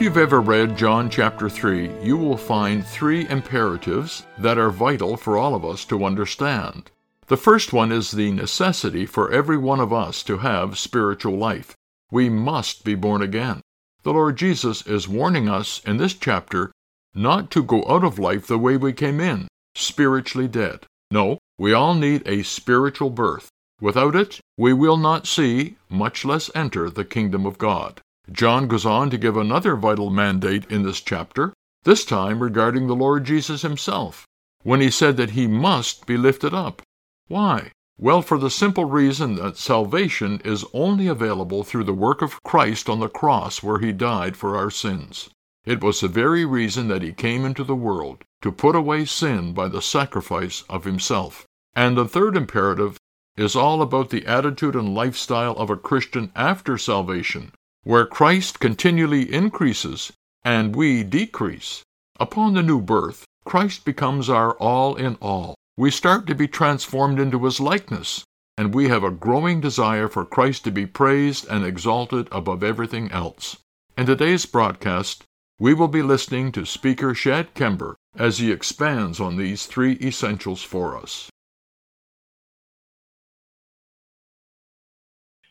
If you've ever read John chapter 3, you will find three imperatives that are vital for all of us to understand. The first one is the necessity for every one of us to have spiritual life. We must be born again. The Lord Jesus is warning us in this chapter not to go out of life the way we came in, spiritually dead. No, we all need a spiritual birth. Without it, we will not see, much less enter, the kingdom of God. John goes on to give another vital mandate in this chapter, this time regarding the Lord Jesus himself, when he said that he must be lifted up. Why? Well, for the simple reason that salvation is only available through the work of Christ on the cross where he died for our sins. It was the very reason that he came into the world, to put away sin by the sacrifice of himself. And the third imperative is all about the attitude and lifestyle of a Christian after salvation, where Christ continually increases and we decrease. Upon the new birth, Christ becomes our all in all. We start to be transformed into his likeness, and we have a growing desire for Christ to be praised and exalted above everything else. In today's broadcast, we will be listening to speaker Shad Kember as he expands on these three essentials for us.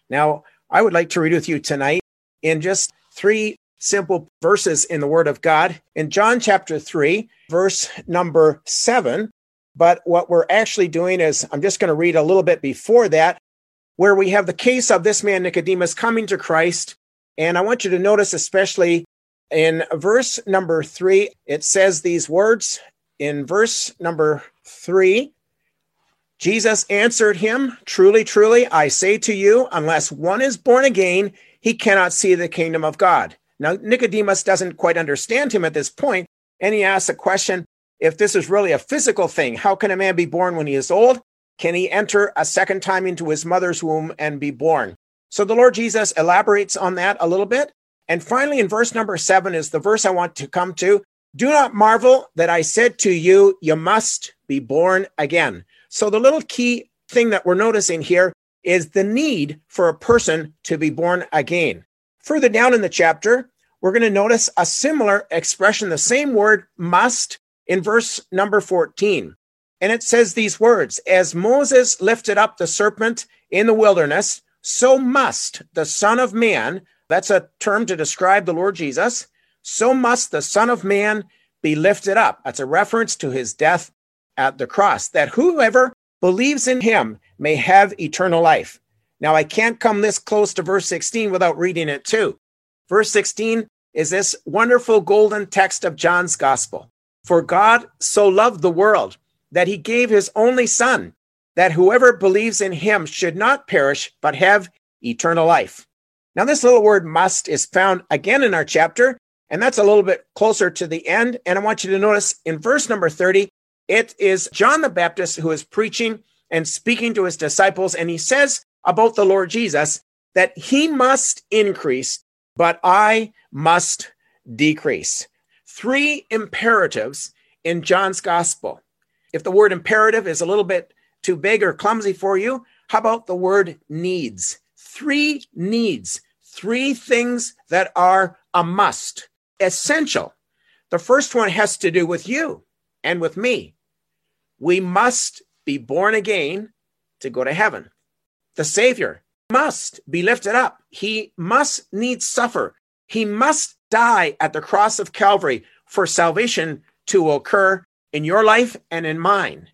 Now, I would like to read with you tonight in just three simple verses in the Word of God. In John chapter 3, verse number 7, but what we're actually doing is, I'm just going to read a little bit before that, where we have the case of this man Nicodemus coming to Christ. And I want you to notice, especially in verse number 3, it says these words. In verse number 3, Jesus answered him, Truly, truly, I say to you, unless one is born again, he cannot see the kingdom of God. Now, Nicodemus doesn't quite understand him at this point, and he asks a question if this is really a physical thing, how can a man be born when he is old? Can he enter a second time into his mother's womb and be born? So the Lord Jesus elaborates on that a little bit. And finally, in verse number seven is the verse I want to come to. Do not marvel that I said to you, you must be born again. So the little key thing that we're noticing here is the need for a person to be born again. Further down in the chapter, we're going to notice a similar expression, the same word must in verse number 14. And it says these words As Moses lifted up the serpent in the wilderness, so must the Son of Man, that's a term to describe the Lord Jesus, so must the Son of Man be lifted up. That's a reference to his death at the cross, that whoever believes in him may have eternal life. Now, I can't come this close to verse 16 without reading it too. Verse 16 is this wonderful golden text of John's gospel. For God so loved the world that he gave his only son, that whoever believes in him should not perish, but have eternal life. Now, this little word must is found again in our chapter, and that's a little bit closer to the end. And I want you to notice in verse number 30, it is John the Baptist who is preaching and speaking to his disciples, and he says about the Lord Jesus that he must increase, but I must decrease. Three imperatives in John's gospel. If the word imperative is a little bit too big or clumsy for you, how about the word needs? Three needs, three things that are a must, essential. The first one has to do with you and with me. We must be born again to go to heaven. The Savior must be lifted up. He must need suffer. He must die at the cross of Calvary for salvation to occur in your life and in mine.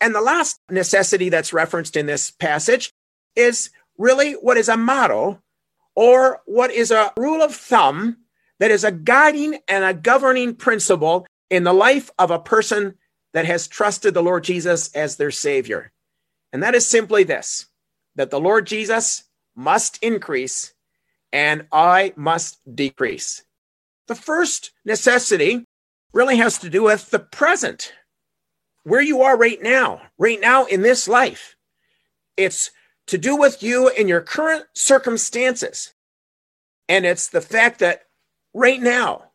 And the last necessity that's referenced in this passage is really what is a motto or what is a rule of thumb that is a guiding and a governing principle in the life of a person that has trusted the Lord Jesus as their Savior. And that is simply this that the Lord Jesus must increase and I must decrease. The first necessity really has to do with the present, where you are right now, right now in this life. It's to do with you in your current circumstances. And it's the fact that right now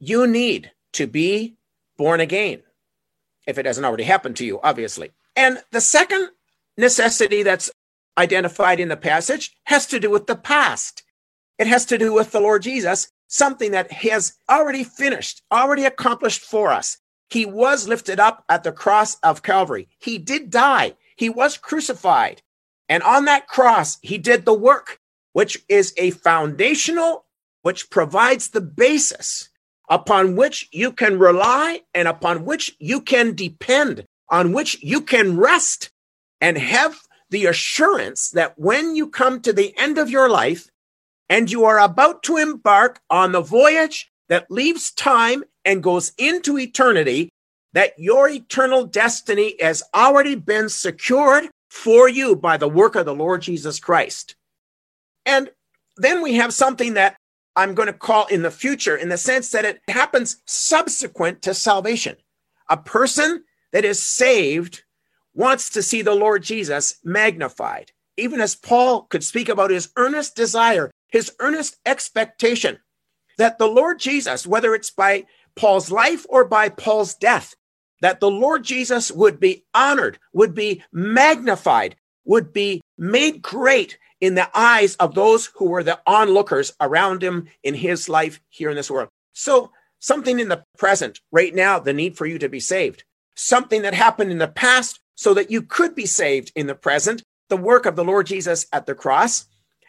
you need to be born again, if it hasn't already happened to you, obviously. And the second necessity that's identified in the passage has to do with the past. It has to do with the Lord Jesus, something that has already finished, already accomplished for us. He was lifted up at the cross of Calvary. He did die. He was crucified. And on that cross, he did the work, which is a foundational, which provides the basis upon which you can rely and upon which you can depend, on which you can rest and have the assurance that when you come to the end of your life, and you are about to embark on the voyage that leaves time and goes into eternity, that your eternal destiny has already been secured for you by the work of the Lord Jesus Christ. And then we have something that I'm going to call in the future in the sense that it happens subsequent to salvation. A person that is saved wants to see the Lord Jesus magnified. Even as Paul could speak about his earnest desire his earnest expectation that the Lord Jesus, whether it's by Paul's life or by Paul's death, that the Lord Jesus would be honored, would be magnified, would be made great in the eyes of those who were the onlookers around him in his life here in this world. So, something in the present, right now, the need for you to be saved, something that happened in the past so that you could be saved in the present, the work of the Lord Jesus at the cross,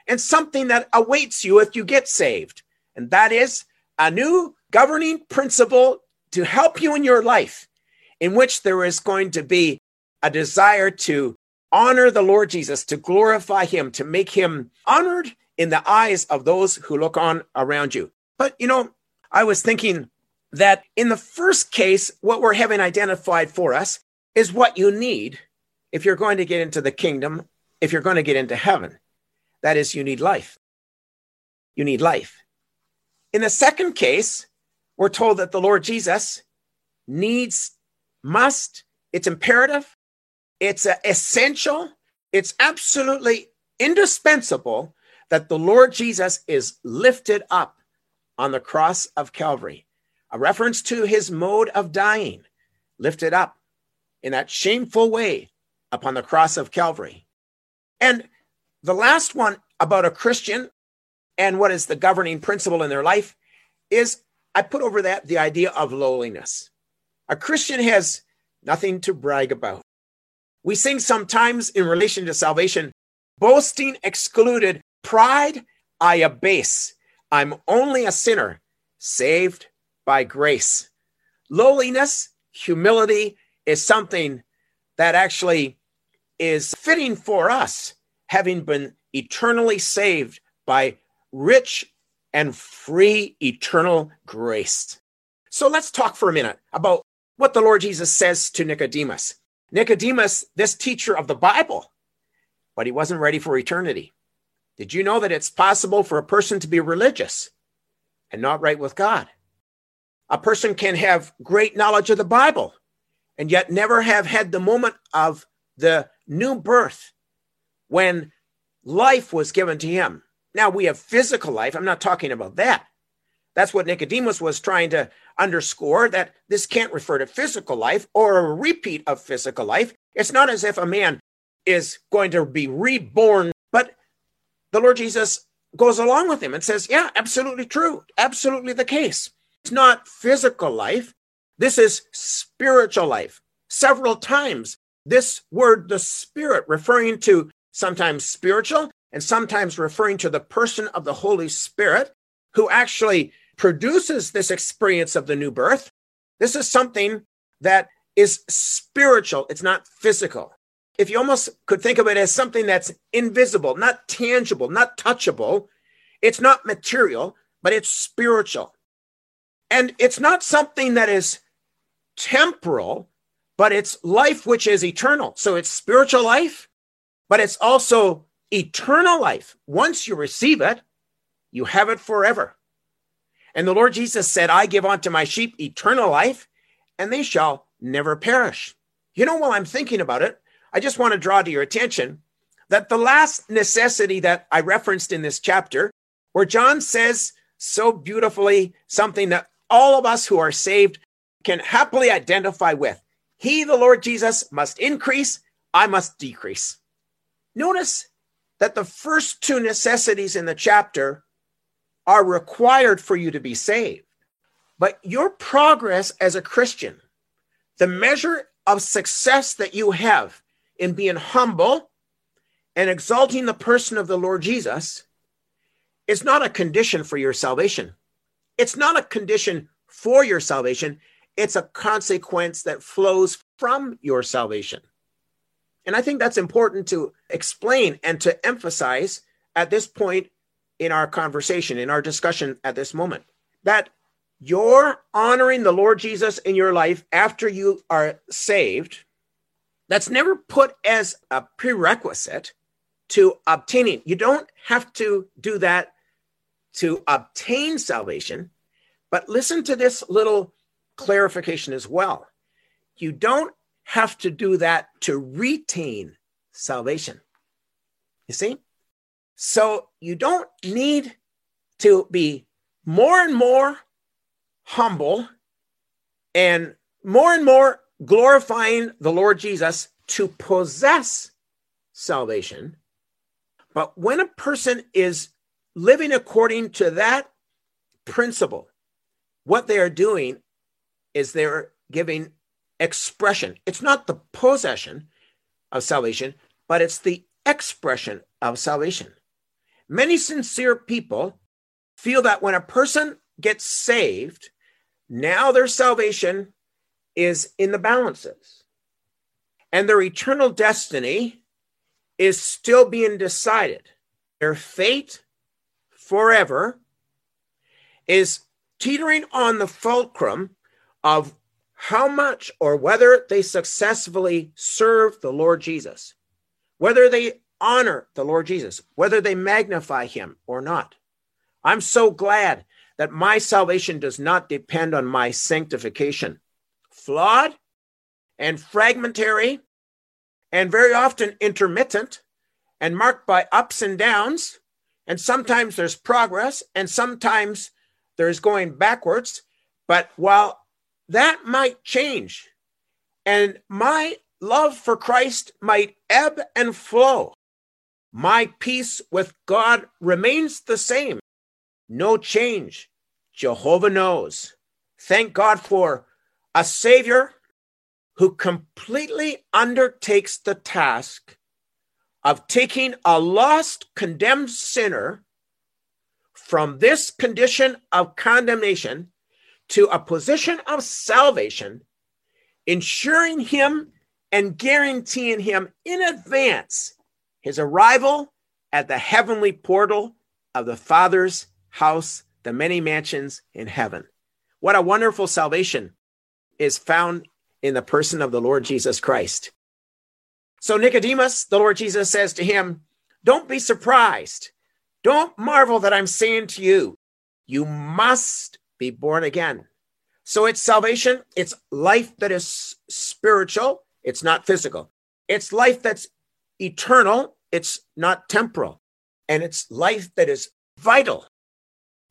and something that awaits you if you get saved. And that is a new governing principle to help you in your life, in which there is going to be a desire to honor the Lord Jesus, to glorify him, to make him honored in the eyes of those who look on around you. But, you know, I was thinking that in the first case, what we're having identified for us is what you need if you're going to get into the kingdom, if you're going to get into heaven. That is, you need life. You need life. In the second case, we're told that the Lord Jesus needs, must, it's imperative, it's essential, it's absolutely indispensable that the Lord Jesus is lifted up on the cross of Calvary. A reference to his mode of dying, lifted up in that shameful way upon the cross of Calvary. And the last one about a Christian and what is the governing principle in their life is I put over that the idea of lowliness. A Christian has nothing to brag about. We sing sometimes in relation to salvation, boasting excluded, pride I abase. I'm only a sinner, saved by grace. Lowliness, humility is something that actually is fitting for us having been eternally saved by rich and free eternal grace. So let's talk for a minute about what the Lord Jesus says to Nicodemus. Nicodemus, this teacher of the Bible, but he wasn't ready for eternity. Did you know that it's possible for a person to be religious and not right with God? A person can have great knowledge of the Bible and yet never have had the moment of the new birth when life was given to him. Now we have physical life. I'm not talking about that. That's what Nicodemus was trying to underscore that this can't refer to physical life or a repeat of physical life. It's not as if a man is going to be reborn, but the Lord Jesus goes along with him and says, Yeah, absolutely true. Absolutely the case. It's not physical life. This is spiritual life. Several times, this word, the spirit, referring to sometimes spiritual and sometimes referring to the person of the Holy Spirit who actually produces this experience of the new birth. This is something that is spiritual, it's not physical. If you almost could think of it as something that's invisible, not tangible, not touchable, it's not material, but it's spiritual. And it's not something that is temporal, but it's life which is eternal. So it's spiritual life, but it's also eternal life. Once you receive it, you have it forever. And the Lord Jesus said, I give unto my sheep eternal life, and they shall never perish. You know, while I'm thinking about it, I just want to draw to your attention that the last necessity that I referenced in this chapter, where John says so beautifully something that all of us who are saved can happily identify with. He, the Lord Jesus, must increase, I must decrease. Notice that the first two necessities in the chapter are required for you to be saved. But your progress as a Christian, the measure of success that you have in being humble and exalting the person of the Lord Jesus, is not a condition for your salvation. It's not a condition for your salvation. It's a consequence that flows from your salvation. And I think that's important to explain and to emphasize at this point in our conversation, in our discussion at this moment, that you're honoring the Lord Jesus in your life after you are saved. That's never put as a prerequisite to obtaining. You don't have to do that to obtain salvation. But listen to this little clarification as well. You don't have to do that to retain salvation. You see? So you don't need to be more and more humble and more and more glorifying the Lord Jesus to possess salvation. But when a person is living according to that principle, what they are doing is they're giving expression. It's not the possession of salvation, but it's the expression of salvation. Many sincere people feel that when a person gets saved, now their salvation is in the balances and their eternal destiny is still being decided. Their fate forever is teetering on the fulcrum of how much or whether they successfully serve the Lord Jesus, whether they honor the Lord Jesus, whether they magnify him or not. I'm so glad that my salvation does not depend on my sanctification. Flawed and fragmentary and very often intermittent and marked by ups and downs. And sometimes there's progress and sometimes there's going backwards. But while that might change and my love for Christ might ebb and flow, my peace with God remains the same. No change. Jehovah knows. Thank God for a Savior who completely undertakes the task of taking a lost, condemned sinner from this condition of condemnation to a position of salvation, ensuring him and guaranteeing him in advance his arrival at the heavenly portal of the Father's house, the many mansions in heaven. What a wonderful salvation is found in the person of the Lord Jesus Christ. So, Nicodemus, the Lord Jesus says to him, Don't be surprised. Don't marvel that I'm saying to you, you must be born again. So, it's salvation, it's life that is spiritual, it's not physical. It's life that's eternal, it's not temporal. And it's life that is vital,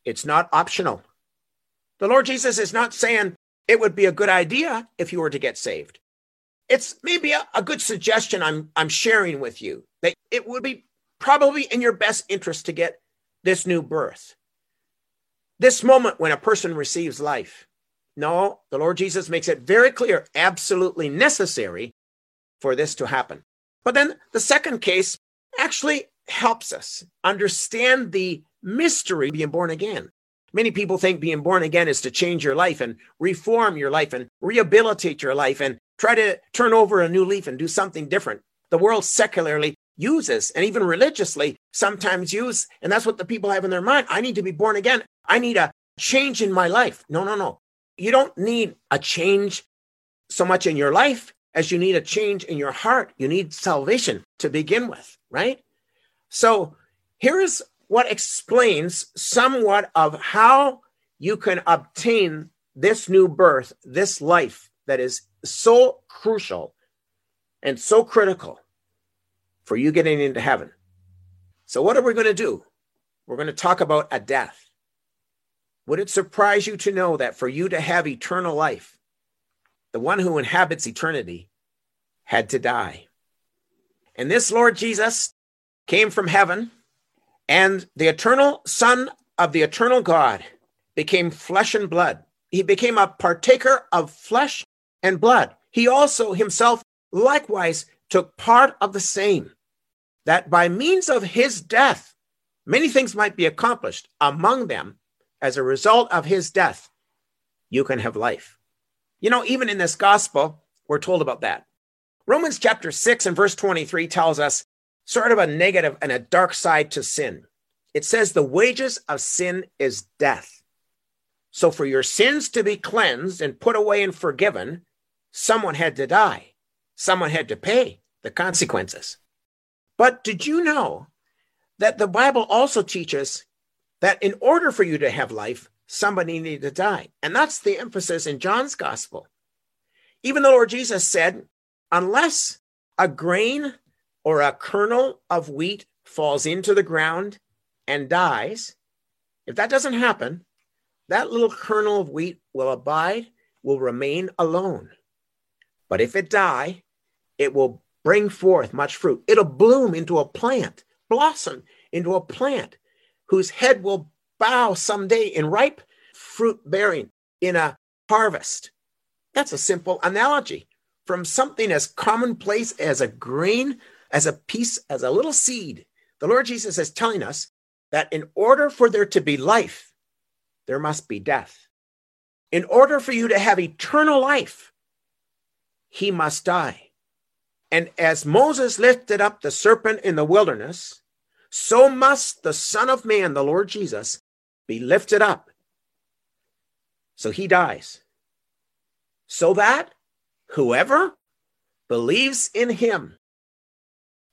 it's not optional. The Lord Jesus is not saying it would be a good idea if you were to get saved. It's maybe a, a good suggestion I'm, I'm sharing with you that it would be probably in your best interest to get this new birth. This moment when a person receives life. No, the Lord Jesus makes it very clear, absolutely necessary for this to happen. But then the second case actually helps us understand the mystery of being born again. Many people think being born again is to change your life and reform your life and rehabilitate your life and try to turn over a new leaf and do something different. The world secularly uses and even religiously sometimes use, and that's what the people have in their mind. I need to be born again. I need a change in my life. No, no, no. You don't need a change so much in your life as you need a change in your heart. You need salvation to begin with, right? So here is what explains somewhat of how you can obtain this new birth, this life that is so crucial and so critical for you getting into heaven. So, what are we going to do? We're going to talk about a death. Would it surprise you to know that for you to have eternal life, the one who inhabits eternity had to die? And this Lord Jesus came from heaven, and the eternal Son of the eternal God became flesh and blood. He became a partaker of flesh and blood. He also himself likewise took part of the same, that by means of his death, many things might be accomplished. Among them, as a result of his death, you can have life. You know, even in this gospel, we're told about that. Romans chapter 6 and verse 23 tells us sort of a negative and a dark side to sin. It says, The wages of sin is death. So, for your sins to be cleansed and put away and forgiven, someone had to die someone had to pay the consequences. But did you know that the Bible also teaches that in order for you to have life, somebody needed to die? And that's the emphasis in John's gospel. Even the Lord Jesus said, unless a grain or a kernel of wheat falls into the ground and dies, if that doesn't happen, that little kernel of wheat will abide, will remain alone. But if it die, it will bring forth much fruit. It'll bloom into a plant, blossom into a plant whose head will bow someday in ripe fruit bearing in a harvest. That's a simple analogy from something as commonplace as a grain, as a piece, as a little seed. The Lord Jesus is telling us that in order for there to be life, there must be death. In order for you to have eternal life, he must die. And as Moses lifted up the serpent in the wilderness, so must the Son of Man, the Lord Jesus, be lifted up. So he dies. So that whoever believes in him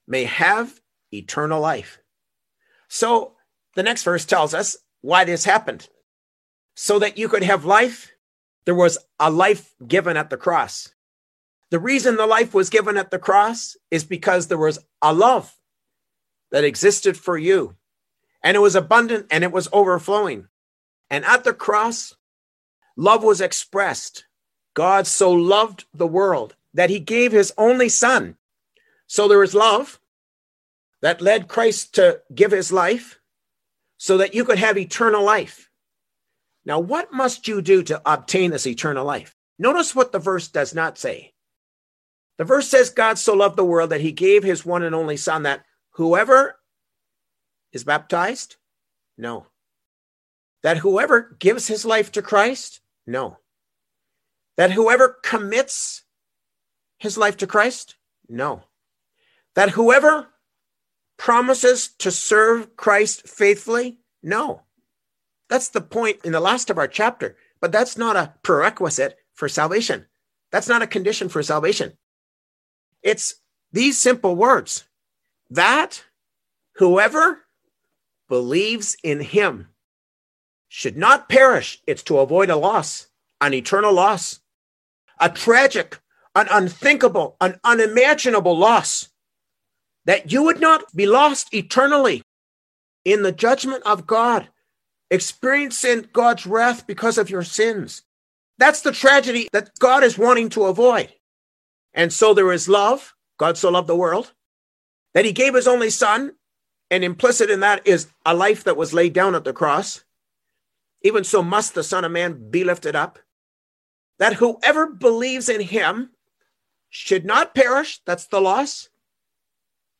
may have eternal life. So the next verse tells us why this happened. So that you could have life, there was a life given at the cross. The reason the life was given at the cross is because there was a love that existed for you, and it was abundant and it was overflowing. And at the cross, love was expressed. God so loved the world that he gave his only son. So there is love that led Christ to give his life so that you could have eternal life. Now, what must you do to obtain this eternal life? Notice what the verse does not say. The verse says, God so loved the world that he gave his one and only Son, that whoever is baptized, no. That whoever gives his life to Christ, no. That whoever commits his life to Christ, no. That whoever promises to serve Christ faithfully, no. That's the point in the last of our chapter, but that's not a prerequisite for salvation. That's not a condition for salvation. It's these simple words that whoever believes in him should not perish. It's to avoid a loss, an eternal loss, a tragic, an unthinkable, an unimaginable loss. That you would not be lost eternally in the judgment of God, experiencing God's wrath because of your sins. That's the tragedy that God is wanting to avoid. And so there is love. God so loved the world that he gave his only son. And implicit in that is a life that was laid down at the cross. Even so must the Son of Man be lifted up, that whoever believes in him should not perish. That's the loss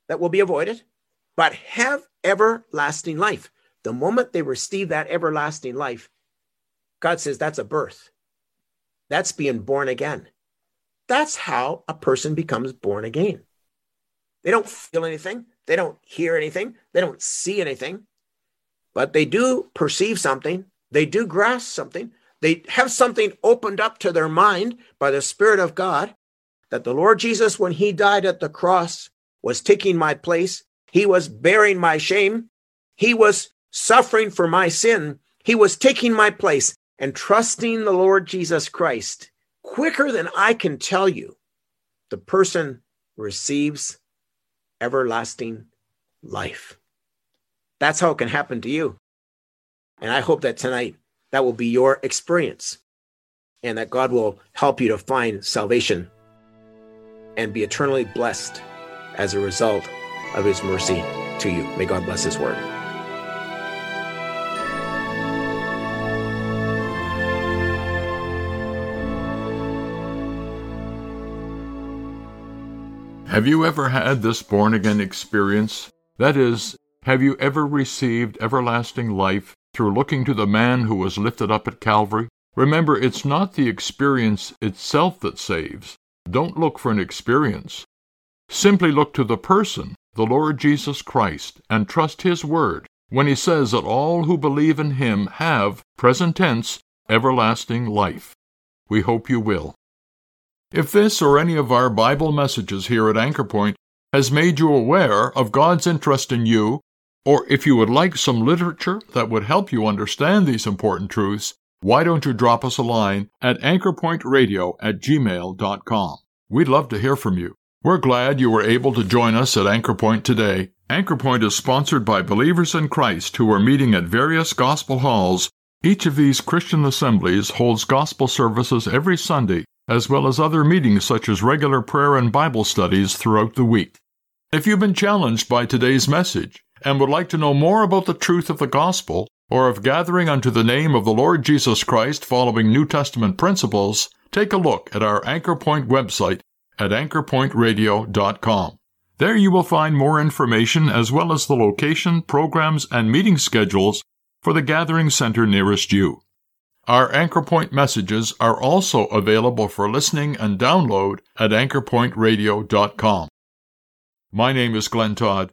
that will be avoided, but have everlasting life. The moment they receive that everlasting life, God says that's a birth. That's being born again. That's how a person becomes born again. They don't feel anything, they don't hear anything, they don't see anything, but they do perceive something, they do grasp something, they have something opened up to their mind by the Spirit of God that the Lord Jesus, when he died at the cross, was taking my place. He was bearing my shame. He was suffering for my sin. He was taking my place and trusting the Lord Jesus Christ quicker than I can tell you. The person receives everlasting life. That's how it can happen to you. And I hope that tonight that will be your experience and that God will help you to find salvation and be eternally blessed as a result of his mercy to you. May God bless his word. Have you ever had this born again experience? That is, have you ever received everlasting life through looking to the man who was lifted up at Calvary? Remember, it's not the experience itself that saves. Don't look for an experience. Simply look to the person, the Lord Jesus Christ, and trust His word when He says that all who believe in Him have, present tense, everlasting life. We hope you will. If this or any of our Bible messages here at Anchor Point has made you aware of God's interest in you, or if you would like some literature that would help you understand these important truths, why don't you drop us a line at anchorpointradio at gmail.com? We'd love to hear from you. We're glad you were able to join us at Anchorpoint today. Anchorpoint is sponsored by believers in Christ who are meeting at various gospel halls. Each of these Christian assemblies holds gospel services every Sunday, as well as other meetings such as regular prayer and Bible studies throughout the week. If you've been challenged by today's message and would like to know more about the truth of the gospel, or of gathering unto the name of the Lord Jesus Christ following New Testament principles, take a look at our Anchor Point website at anchorpointradio.com. There you will find more information as well as the location, programs, and meeting schedules for the gathering center nearest you. Our Anchor Point messages are also available for listening and download at anchorpointradio.com. My name is Glenn Todd.